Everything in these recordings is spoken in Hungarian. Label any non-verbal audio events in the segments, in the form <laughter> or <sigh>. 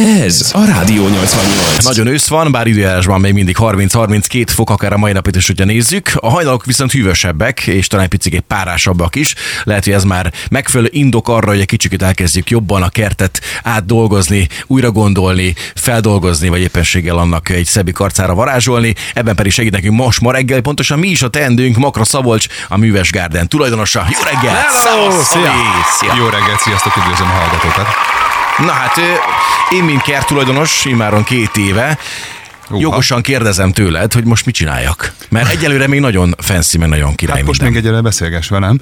Ez a Rádió 88. Nagyon ősz van, bár időjárásban még mindig 30-32 fok, akár a mai napot is, hogyha nézzük. A hajnalok viszont hűvösebbek, és talán egy picit párásabbak is. Lehet, hogy ez már megfelelő indok arra, hogy egy kicsit elkezdjük jobban a kertet átdolgozni, újra gondolni, feldolgozni, vagy éppenséggel annak egy szebbi karcára varázsolni. Ebben pedig segít nekünk most ma reggel, pontosan mi is a teendőnk, Makra Szabolcs, a Műves Garden tulajdonosa. Jó reggel! Hello! Szia! Szia! Jó reggelt, sziasztok, üdvözlöm a hallgatókat. Na hát én, mint kert tulajdonos, immáron két éve, Uha. jogosan kérdezem tőled, hogy most mit csináljak. Mert egyelőre még nagyon fancy, meg nagyon király Hát most minden. még egyelőre beszélgess velem,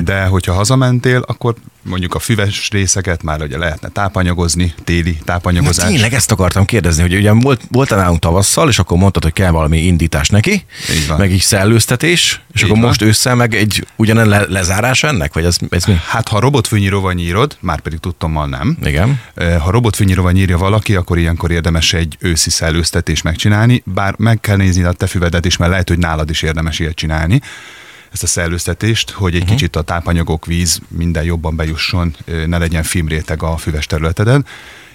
de hogyha hazamentél, akkor mondjuk a füves részeket már ugye lehetne tápanyagozni, téli Na, tápanyagozás. tényleg ezt akartam kérdezni, hogy ugye volt, voltál nálunk tavasszal, és akkor mondtad, hogy kell valami indítás neki, Így van. meg így szellőztetés, és Így akkor van. most ősszel meg egy ugyanen le, lezárás ennek, vagy ez, ez mi? Hát ha robotfűnyíróval nyírod, már pedig tudtommal nem. Igen. Eh, Ha robotfűnyíróval nyírja valaki, akkor ilyenkor érdemes egy őszi szellőztetést megcsinálni, bár meg kell nézni a te füvedet is, mert lehet, hogy nálad is érdemes ilyet csinálni ezt a szellőztetést, hogy egy uh-huh. kicsit a tápanyagok, víz minden jobban bejusson, ne legyen filmréteg a füves területeden,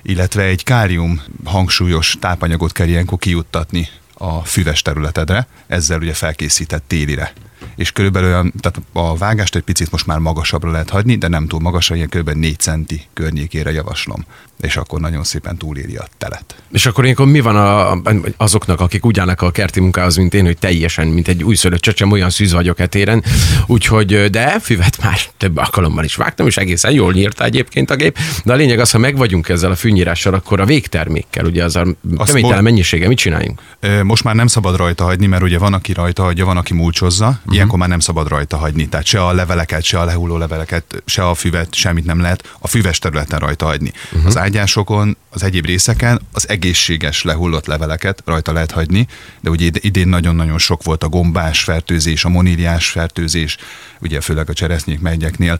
illetve egy kálium hangsúlyos tápanyagot kell ilyenkor kijuttatni a füves területedre, ezzel ugye felkészített télire. És körülbelül olyan, tehát a vágást egy picit most már magasabbra lehet hagyni, de nem túl magasra, ilyen kb. 4 centi környékére javaslom. És akkor nagyon szépen túléri a telet. És akkor ilyenkor mi van a, azoknak, akik úgy állnak a kerti munkához, mint én, hogy teljesen, mint egy újszülött csöcsem, olyan szűz vagyok etéren. Úgyhogy, de füvet már több alkalommal is vágtam, és egészen jól nyírta egyébként a gép. De a lényeg az, ha meg vagyunk ezzel a fűnyírással, akkor a végtermékkel, ugye az a töménytelen mennyisége, mit csináljunk? Most már nem szabad rajta hagyni, mert ugye van, aki rajta hagyja, van, aki mulcsozza. Mhm. Ilyenkor már nem szabad rajta hagyni. Tehát se a leveleket, se a lehulló leveleket, se a füvet, semmit nem lehet a füves területen rajta hagyni. Uh-huh. Az ágyásokon, az egyéb részeken az egészséges lehullott leveleket rajta lehet hagyni, de ugye id- idén nagyon-nagyon sok volt a gombás fertőzés, a moníliás fertőzés, ugye főleg a cseresznyék megyeknél,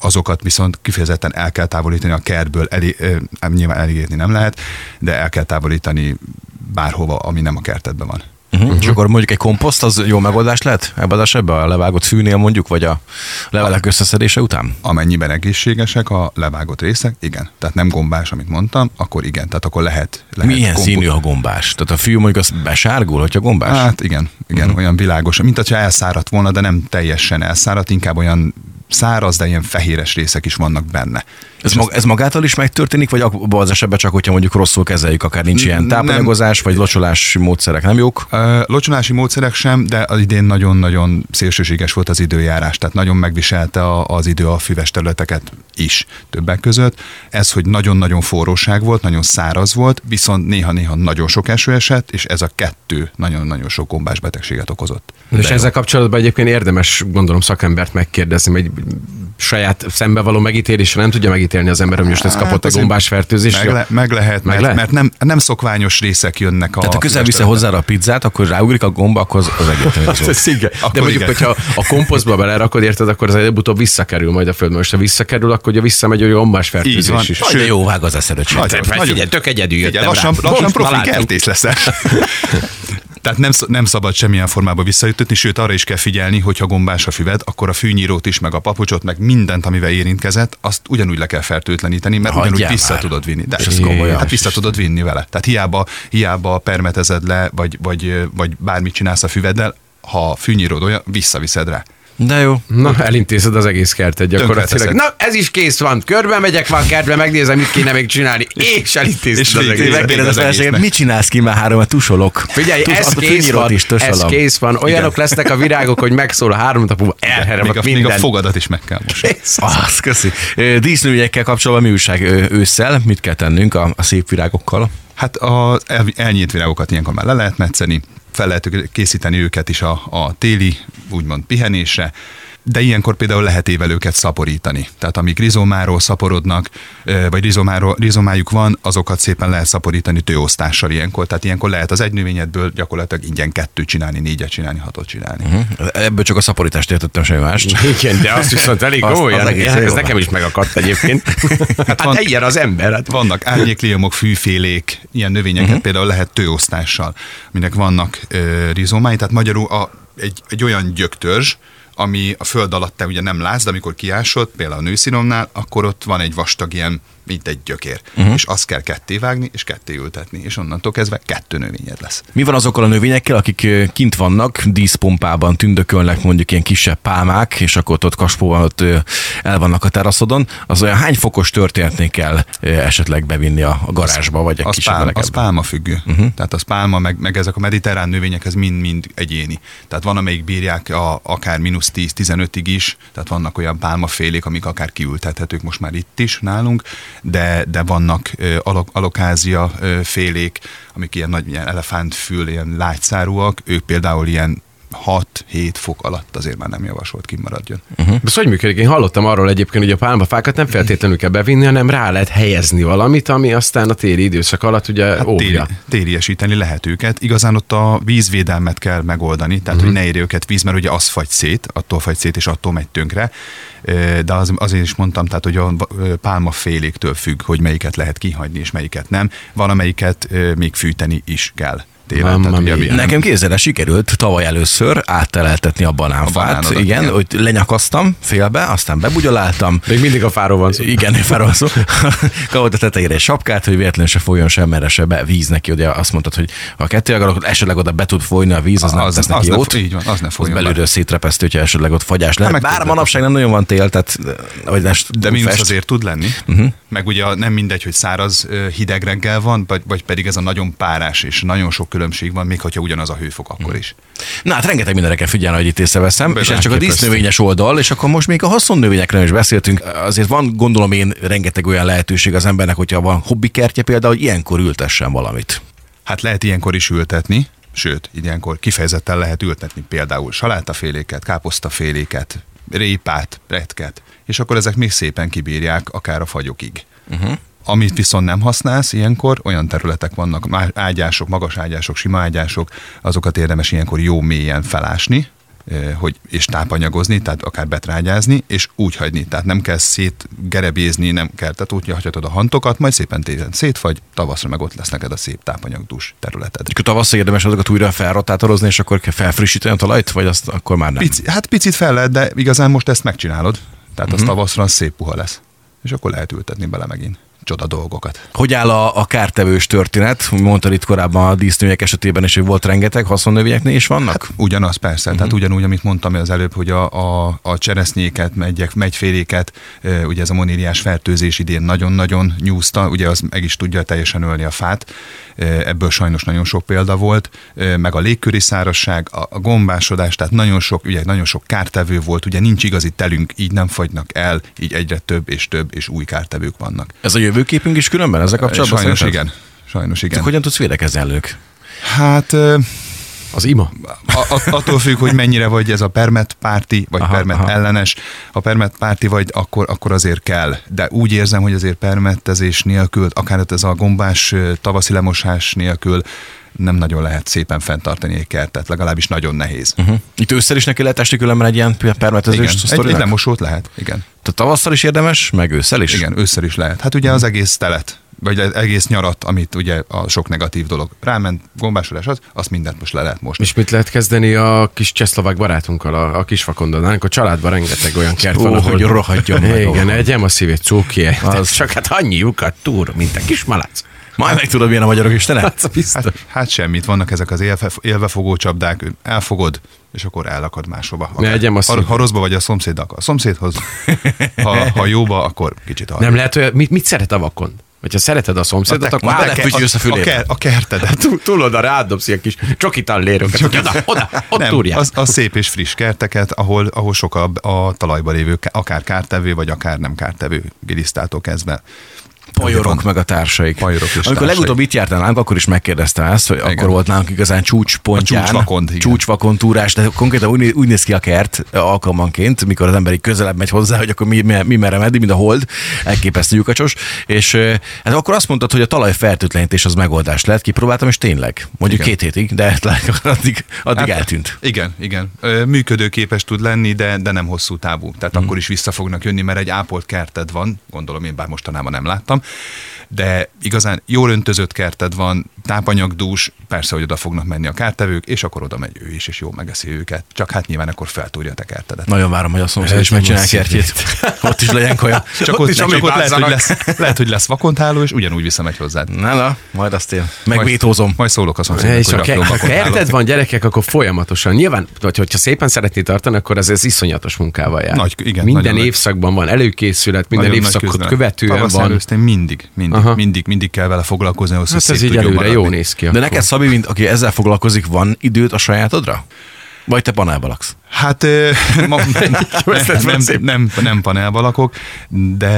azokat viszont kifejezetten el kell távolítani a kertből, elé, nyilván elégetni nem lehet, de el kell távolítani bárhova, ami nem a kertedben van. Uh-huh. És akkor mondjuk egy komposzt, az jó megoldás lehet ebben az esetben, a levágott fűnél mondjuk, vagy a levelek összeszedése után? Amennyiben egészségesek a levágott részek, igen. Tehát nem gombás, amit mondtam, akkor igen. Tehát akkor lehet. lehet Milyen kompo- színű a gombás? Tehát a fű mondjuk az besárgul, hogyha gombás? Hát igen, igen, uh-huh. olyan világos, mint hogyha elszáradt volna, de nem teljesen elszáradt, inkább olyan száraz, de ilyen fehéres részek is vannak benne. Ez, mag, ez magától is megtörténik, vagy abban az esetben csak, hogyha mondjuk rosszul kezeljük, akár nincs ilyen tápanyagozás, vagy locsolási módszerek nem jók? Ö, Locsolási módszerek sem, de az idén nagyon-nagyon szélsőséges volt az időjárás, tehát nagyon megviselte a, az idő a füves területeket is többek között. Ez, hogy nagyon-nagyon forróság volt, nagyon száraz volt, viszont néha-néha nagyon sok eső esett, és ez a kettő nagyon-nagyon sok gombás betegséget okozott. És ezzel kapcsolatban egyébként érdemes, gondolom, szakembert megkérdezni, hogy saját szembe való megítélésre nem tudja megítélni az ember, hogy most ez kapott a Hát azért gombás fertőzés. Meg, le, meg lehet, Meg mert, lehet? mert nem, nem szokványos részek jönnek a Tehát ha közel területen. hozzá a pizzát, akkor ráugrik a gomba, akkor az, az <laughs> igen. De Akkor mondjuk, igen. hogyha a komposztba belerakod, érted, akkor az előbb-utóbb visszakerül majd a földbe. Most ha visszakerül, akkor ugye visszamegy a gombás Így van. fertőzés is. Nagyon jó vág az eszed, öcsém. Nagyon, Hát nagyon- figyelj, tök egyedül jöttem lassan, lassan profi kertész leszel. <laughs> Tehát nem, nem szabad semmilyen formában visszajutatni, sőt arra is kell figyelni, hogyha gombás a füved, akkor a fűnyírót is, meg a papucsot, meg mindent, amivel érintkezett, azt ugyanúgy le kell fertőtleníteni, mert Hagyjál ugyanúgy vissza már. tudod vinni. De ez komolyan? Hát vissza tudod vinni vele. Tehát hiába, hiába permetezed le, vagy, vagy, vagy bármit csinálsz a füveddel, ha fűnyíród olyan, visszaviszed rá. De jó. Na, elintézed az egész kertet gyakorlatilag. Na, ez is kész van. Körbe megyek, van kertbe, megnézem, mit kéne még csinálni. És elintézed és az végig- egész. végig- Megkérdez az a feleségem, egésznek. mit csinálsz ki már három, tusolok. Figyelj, Tus- ez azt a kész van, is ez kész van. Olyanok lesznek a virágok, hogy megszól a három nap múlva, elherem még, a, még a minden. fogadat is meg kell mosni. Az, köszi. Ö, Dísznövényekkel kapcsolatban mi újság ősszel? Mit kell tennünk a, a szép virágokkal? Hát az el, elnyílt virágokat ilyenkor már le lehet metszeni, fel lehet készíteni őket is a, a téli, úgymond pihenésre, de ilyenkor például lehet évelőket szaporítani. Tehát amik rizomáról szaporodnak, vagy rizomáról, rizomájuk van, azokat szépen lehet szaporítani tőosztással ilyenkor. Tehát ilyenkor lehet az egy növényedből gyakorlatilag ingyen kettőt csinálni, négyet csinálni, hatot csinálni. Uh-huh. Ebből csak a szaporítást értettem, semmi mást. <laughs> Igen, de azt viszont elég Azt- komolyan. az <laughs> Ez jó. nekem is megakadt egyébként. <laughs> Hát, van- hát az ember. Hát Vannak árnyékliomok, fűfélék, ilyen növényeket uh-huh. például lehet tőosztással, aminek vannak ö, rizomái, tehát magyarul a, egy, egy olyan gyöktörzs, ami a föld alatt te ugye nem látsz, de amikor kiásod, például a nőszínomnál, akkor ott van egy vastag ilyen mint egy gyökér. Uh-huh. És azt kell ketté vágni, és ketté ültetni, és onnantól kezdve kettő növényed lesz. Mi van azokkal a növényekkel, akik kint vannak, díszpompában tündökölnek mondjuk ilyen kisebb pálmák, és akkor ott kaspóban ott el vannak a teraszodon, az olyan hány fokos történetnél kell esetleg bevinni a, garázsba, vagy egy Az, kisebb pálma, az pálma függő. Uh-huh. Tehát az pálma, meg, meg ezek a mediterrán növények, ez mind-mind egyéni. Tehát van, amelyik bírják a, akár mínusz 10-15-ig is, tehát vannak olyan pálmafélék, amik akár kiültethetők most már itt is nálunk, de, de vannak alok, alokázia félék, amik ilyen nagy ilyen elefántfül, ilyen lágyszárúak, ők például ilyen 6-7 fok alatt azért már nem javasolt kimaradjon. Uh-huh. Ez hogy működik? Én hallottam arról egyébként, hogy a pálmafákat nem feltétlenül kell bevinni, hanem rá lehet helyezni valamit, ami aztán a téli időszak alatt ugye hát téri, óvja. tériesíteni lehet őket. Igazán ott a vízvédelmet kell megoldani, tehát uh-huh. hogy ne érje őket víz, mert ugye az fagy szét, attól fagy szét, és attól megy tönkre. De az, azért is mondtam, tehát hogy a pálmaféléktől függ, hogy melyiket lehet kihagyni, és melyiket nem. Van, amelyiket ö, még fűteni is kell. Télen, tehát ugye nem- Nekem kézzel sikerült tavaly először átteleltetni a banánfát. A banánodat, igen, igen. hogy lenyakasztam félbe, aztán bebugyoláltam. Még mindig a fáról van szó. Igen, felról szó. <laughs> Kapott a tetejére egy sapkát, hogy véletlenül se folyjon sem, merre se be víz neki. Ugye azt mondtad, hogy ha a kettő akkor esetleg oda be tud folyni a víz, az, nem Az- tesz az neki ne- jót. így van, az ne az folyjon be. belülről szétrepesztő, hogyha esetleg ott fagyás lehet. meg Bár manapság nem nagyon van tél, tehát vagy ne De mínusz azért tud lenni. Uh-huh. Meg ugye nem mindegy, hogy száraz ö, hideg reggel van, vagy, vagy pedig ez a nagyon párás, és nagyon sok különbség van, még hogyha ugyanaz a hőfok akkor is. Na hát rengeteg mindenre kell figyelni, hogy itt észreveszem, és ez csak a dísznövényes oldal, és akkor most még a haszonnövényekről is beszéltünk. Azért van, gondolom én, rengeteg olyan lehetőség az embernek, hogyha van hobbikertje például, hogy ilyenkor ültessen valamit. Hát lehet ilyenkor is ültetni, sőt, ilyenkor kifejezetten lehet ültetni például salátaféléket, káposztaféléket, répát, retket, és akkor ezek még szépen kibírják akár a fagyokig. Uh-huh. Amit viszont nem használsz ilyenkor, olyan területek vannak, ágyások, magas ágyások, sima ágyások, azokat érdemes ilyenkor jó mélyen felásni, hogy, és tápanyagozni, tehát akár betrágyázni, és úgy hagyni. Tehát nem kell szétgerebézni, nem kell, tehát úgy hagyhatod a hantokat, majd szépen télen szétfagy, tavaszra meg ott lesz neked a szép tápanyagdús területed. Akkor tavasszal érdemes azokat újra felrotátorozni, és akkor kell felfrissíteni a talajt, vagy azt akkor már nem? Pici, hát picit fel lehet, de igazán most ezt megcsinálod. Tehát az tavaszra az szép puha lesz. És akkor lehet ültetni bele megint csoda dolgokat. Hogy áll a, a kártevős történet? Mondtad itt korábban a dísznövények esetében is, hogy volt rengeteg, haszonnövényeknél is vannak? Hát, Ugyanaz persze, uh-huh. tehát ugyanúgy, amit mondtam az előbb, hogy a, a, a cseresznyéket, megyek, megyféléket, ugye ez a moníriás fertőzés idén nagyon-nagyon nyúzta, ugye az meg is tudja teljesen ölni a fát, ebből sajnos nagyon sok példa volt, meg a légköri szárasság, a, a gombásodás, tehát nagyon sok, ugye nagyon sok kártevő volt, ugye nincs igazi telünk, így nem fagynak el, így egyre több és több és új kártevők vannak. Ez a jövőképünk is különben ezzel kapcsolatban? Sajnos szerinted? igen. Sajnos igen. Csak hogyan tudsz védekezni elők? Hát Az ima. A, a, attól függ, hogy mennyire vagy ez a permet párti, vagy Aha, permet aha. ellenes. Ha permet párti vagy, akkor, akkor azért kell. De úgy érzem, hogy azért permettezés nélkül, akár ez a gombás tavaszi lemosás nélkül nem nagyon lehet szépen fenntartani egy kertet, legalábbis nagyon nehéz. Uh-huh. Itt ősszel is neki lehet esni különben egy ilyen permetezős Igen, egy, egy lemosót lehet, igen. Tehát tavasszal is érdemes, meg ősszel is? Igen, ősszel is lehet. Hát ugye az egész telet, vagy az egész nyarat, amit ugye a sok negatív dolog ráment, gombásolás az, azt mindent most le lehet most. És mit lehet kezdeni a kis csehszlovák barátunkkal, a, a kisfakondonánk? A családban rengeteg olyan kert van, ahol... hogy rohadjon meg, Igen, egyem a szívét, cukje. Az- Csak hát annyi lyukat túr, mint a kis malac. Majd meg tudod, milyen a magyarok istene? Hát, biztos. Hát, hát semmit, vannak ezek az élve, élvefogó csapdák, elfogod, és akkor elakad máshova. Ne egyem a ha, ha rosszba vagy a szomszéddal, akkor a szomszédhoz. Ha, ha jóba, akkor kicsit arra. Nem lehet, hogy mit, mit szeret a vakon? Hogyha szereted a szomszédot, akkor már belefütyülsz a fülébe. a, ker, a kertedet. Túl- Túl oda rádobsz ilyen kis csokitallérokat. Oda, oda, ott Nem, túrják. az, az szép és friss kerteket, ahol, ahol sok a, a talajban lévő, ká- akár kártevő, vagy akár nem kártevő gilisztától kezdve. Pajorok meg a társaik. Pajorok és Amikor társai. legutóbb itt jártál nálunk, akkor is megkérdeztem ezt, hogy igen. akkor volt nálunk igazán csúcspontján. A csúcsvakond, igen. De konkrétan úgy, úgy néz ki a kert alkalmanként, mikor az ember így közelebb megy hozzá, hogy akkor mi, mi, mi merre meddig, mint a hold, elképesztő lyukacsos. És hát akkor azt mondtad, hogy a talaj fertőtlenítés az megoldás lehet, kipróbáltam, és tényleg. Mondjuk Igen. két hétig, de <laughs> addig, addig Hát, eltűnt. Igen, igen. Működőképes tud lenni, de, de nem hosszú távú. Tehát mm. akkor is vissza fognak jönni, mert egy ápolt kerted van, gondolom én bár mostanában nem láttam, de igazán jól öntözött kerted van, tápanyagdús, persze, hogy oda fognak menni a kártevők, és akkor oda megy ő is, és jó megeszi őket. Csak hát nyilván akkor feltúrja a te kertedet. Nagyon várom, hogy a szomszéd is megcsinál kertjét. <laughs> Ott is legyen kaja. Csak ott ott, is, csak ott lehet, hogy lesz, lehet, hogy lesz vakontháló, és ugyanúgy visszamegy hozzád. Na, na, majd azt én megvétózom. Majd szólok a szomszédnak, És hogy ha, rakjon kerted van gyerekek, akkor folyamatosan. Nyilván, vagy hogyha szépen szeretné tartani, akkor ez, ez iszonyatos munkával jár. Nagy- igen, minden évszakban van előkészület, minden évszakot követően van. mindig, mindig, mindig, mindig kell vele foglalkozni, ahhoz, Hát hogy ez szép így tudjon. Jó néz ki. De akkor. neked, Szabi, mint aki ezzel foglalkozik, van időt a sajátodra? Vagy te panelba laksz? Hát ma, <laughs> nem, szép. nem, nem panelba lakok, de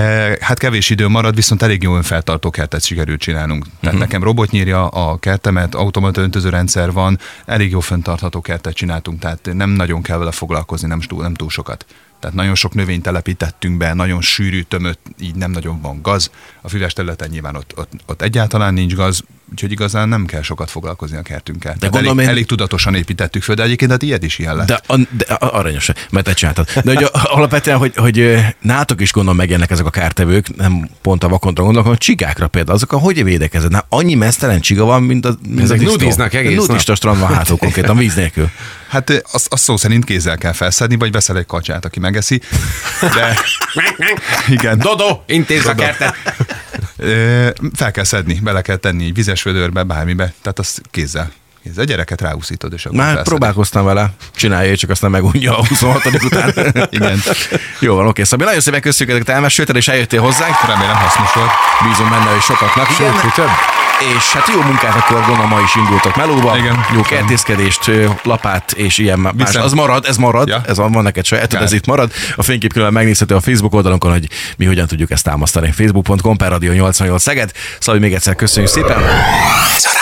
hát kevés idő marad, viszont elég jó önfeltartó kertet sikerült csinálnunk. Tehát uh-huh. nekem robotnyírja a kertemet, automata öntözőrendszer van, elég jó fenntartható kertet csináltunk, tehát nem nagyon kell vele foglalkozni, nem túl, nem túl sokat. Tehát nagyon sok növényt telepítettünk be, nagyon sűrű, tömött, így nem nagyon van gaz. A füves területen nyilván ott, ott, ott egyáltalán nincs gaz, úgyhogy igazán nem kell sokat foglalkozni a kertünkkel. De gondolom elég, én- elég tudatosan építettük föl, de egyébként hát ilyet is ilyen lett. De, a, de a- aranyos, mert te csináltad. De hogy a, alapvetően, hogy, hogy nátok is gondolom megjelennek ezek a kártevők, nem pont a vakontra gondolok, hanem a csigákra például. Azok a hogy védekezed? Na, annyi mesztelen csiga van, mint a, mint Ezek a disznó. nudiznak egész. Nudista strand van hátul konkrétan, víz nélkül. Hát azt az szó szerint kézzel kell felszedni, vagy veszel egy kacsát, aki megeszi. De <laughs> igen, Dodo, intéz a kertet. Fel kell szedni, bele kell tenni egy vizes vödörbe, bármibe, tehát azt kézzel. kézzel. A gyereket ráúszítod, és akkor Már felszeded. próbálkoztam vele, csinálja, csak aztán megunja a 26. után. <laughs> Igen. Jó van, oké. Szabi, nagyon szépen köszönjük ezeket elmesélted, és eljöttél hozzánk. Remélem hasznos volt. Bízom benne, hogy sokaknak. Sőt, több? És hát jó munkát akkor gondolom ma is indultak melóba. Igen. Jó kertészkedést, lapát és ilyen más. Viszont- Az marad, ez marad, Ja. ez van, van neked sajátod, Kár. ez itt marad. A fénykép külön megnézhető a Facebook oldalunkon, hogy mi hogyan tudjuk ezt támasztani. Facebook.com per Radio 88 Szeged. Szabi, még egyszer köszönjük szépen. Ez a